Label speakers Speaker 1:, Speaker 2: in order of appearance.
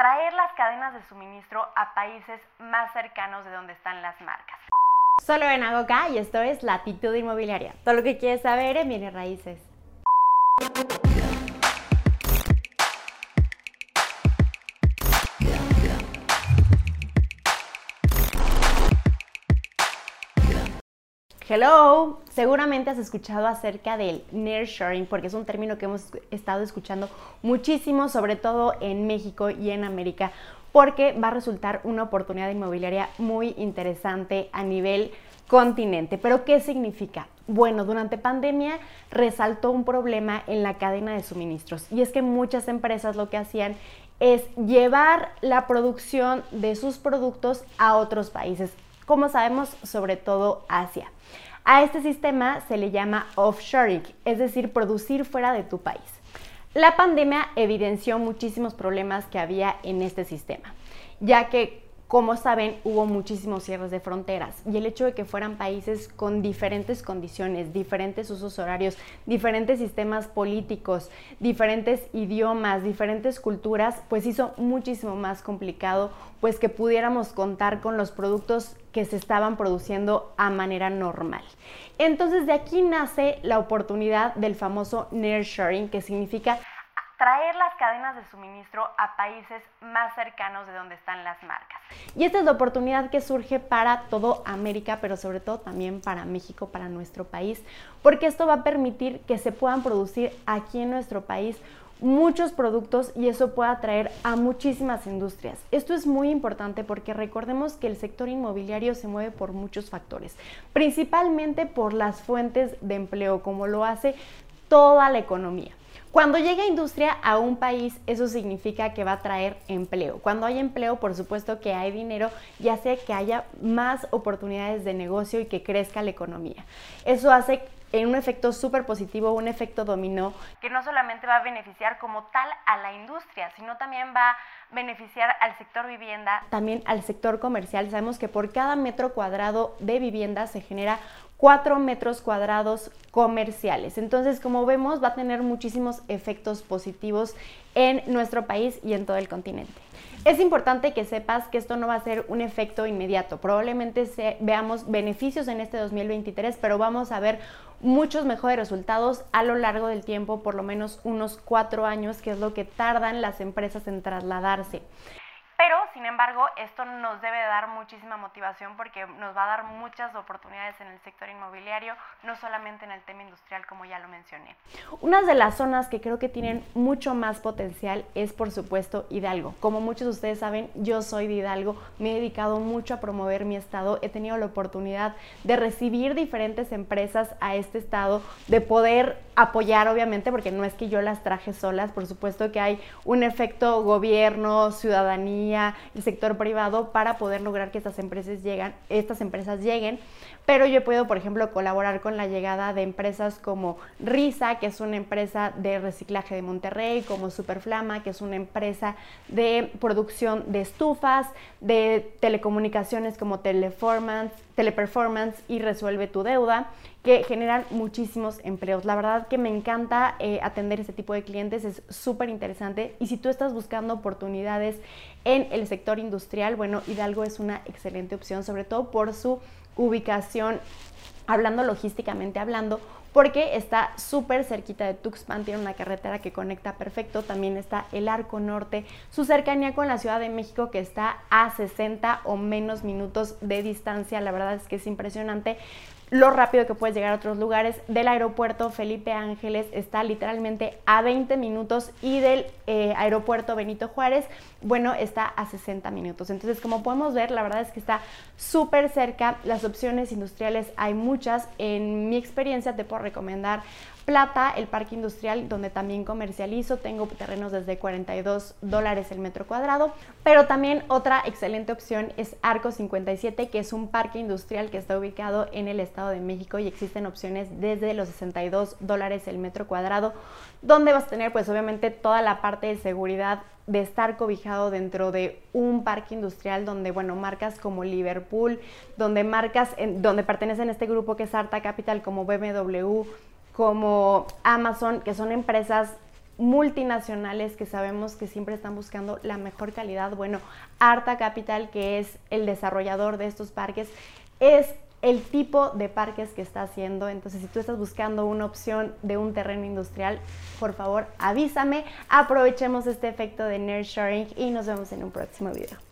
Speaker 1: traer las cadenas de suministro a países más cercanos de donde están las marcas.
Speaker 2: Solo en Agoca y esto es Latitud Inmobiliaria. Todo lo que quieres saber en bienes raíces. Hello, seguramente has escuchado acerca del nearshoring porque es un término que hemos estado escuchando muchísimo, sobre todo en México y en América, porque va a resultar una oportunidad inmobiliaria muy interesante a nivel continente. Pero ¿qué significa? Bueno, durante pandemia resaltó un problema en la cadena de suministros y es que muchas empresas lo que hacían es llevar la producción de sus productos a otros países, como sabemos, sobre todo Asia. A este sistema se le llama offshoring, es decir, producir fuera de tu país. La pandemia evidenció muchísimos problemas que había en este sistema, ya que como saben, hubo muchísimos cierres de fronteras y el hecho de que fueran países con diferentes condiciones, diferentes usos horarios, diferentes sistemas políticos, diferentes idiomas, diferentes culturas, pues hizo muchísimo más complicado pues que pudiéramos contar con los productos que se estaban produciendo a manera normal. Entonces de aquí nace la oportunidad del famoso nearshoring, que significa
Speaker 1: traer las cadenas de suministro a países más cercanos de donde están las marcas.
Speaker 2: Y esta es la oportunidad que surge para todo América, pero sobre todo también para México, para nuestro país, porque esto va a permitir que se puedan producir aquí en nuestro país muchos productos y eso puede atraer a muchísimas industrias. Esto es muy importante porque recordemos que el sector inmobiliario se mueve por muchos factores, principalmente por las fuentes de empleo, como lo hace toda la economía. Cuando llega industria a un país, eso significa que va a traer empleo. Cuando hay empleo, por supuesto que hay dinero y hace que haya más oportunidades de negocio y que crezca la economía. Eso hace en un efecto súper positivo, un efecto dominó,
Speaker 1: que no solamente va a beneficiar como tal a la industria, sino también va a beneficiar al sector vivienda.
Speaker 2: También al sector comercial. Sabemos que por cada metro cuadrado de vivienda se genera 4 metros cuadrados comerciales. Entonces, como vemos, va a tener muchísimos efectos positivos en nuestro país y en todo el continente. Es importante que sepas que esto no va a ser un efecto inmediato. Probablemente veamos beneficios en este 2023, pero vamos a ver muchos mejores resultados a lo largo del tiempo, por lo menos unos cuatro años, que es lo que tardan las empresas en trasladarse.
Speaker 1: Pero, sin embargo, esto nos debe dar muchísima motivación porque nos va a dar muchas oportunidades en el sector inmobiliario, no solamente en el tema industrial, como ya lo mencioné.
Speaker 2: Una de las zonas que creo que tienen mucho más potencial es, por supuesto, Hidalgo. Como muchos de ustedes saben, yo soy de Hidalgo, me he dedicado mucho a promover mi estado, he tenido la oportunidad de recibir diferentes empresas a este estado, de poder apoyar, obviamente, porque no es que yo las traje solas, por supuesto que hay un efecto gobierno, ciudadanía, el sector privado para poder lograr que estas empresas, llegan, estas empresas lleguen. Pero yo puedo, por ejemplo, colaborar con la llegada de empresas como Risa, que es una empresa de reciclaje de Monterrey, como Superflama, que es una empresa de producción de estufas, de telecomunicaciones como Teleperformance, Teleperformance y Resuelve tu Deuda que generan muchísimos empleos. La verdad que me encanta eh, atender este tipo de clientes, es súper interesante. Y si tú estás buscando oportunidades en el sector industrial, bueno, Hidalgo es una excelente opción, sobre todo por su ubicación, hablando logísticamente hablando, porque está súper cerquita de Tuxpan, tiene una carretera que conecta perfecto, también está el Arco Norte, su cercanía con la Ciudad de México que está a 60 o menos minutos de distancia, la verdad es que es impresionante lo rápido que puedes llegar a otros lugares. Del aeropuerto Felipe Ángeles está literalmente a 20 minutos y del eh, aeropuerto Benito Juárez, bueno, está a 60 minutos. Entonces, como podemos ver, la verdad es que está súper cerca. Las opciones industriales hay muchas. En mi experiencia te puedo recomendar Plata, el parque industrial donde también comercializo, tengo terrenos desde 42 dólares el metro cuadrado, pero también otra excelente opción es Arco 57, que es un parque industrial que está ubicado en el Estado de México y existen opciones desde los 62 dólares el metro cuadrado, donde vas a tener pues obviamente toda la parte de seguridad de estar cobijado dentro de un parque industrial donde, bueno, marcas como Liverpool, donde marcas, en, donde pertenecen a este grupo que es Arta Capital como BMW, como Amazon, que son empresas multinacionales que sabemos que siempre están buscando la mejor calidad. Bueno, Arta Capital, que es el desarrollador de estos parques, es el tipo de parques que está haciendo. Entonces, si tú estás buscando una opción de un terreno industrial, por favor avísame. Aprovechemos este efecto de sharing y nos vemos en un próximo video.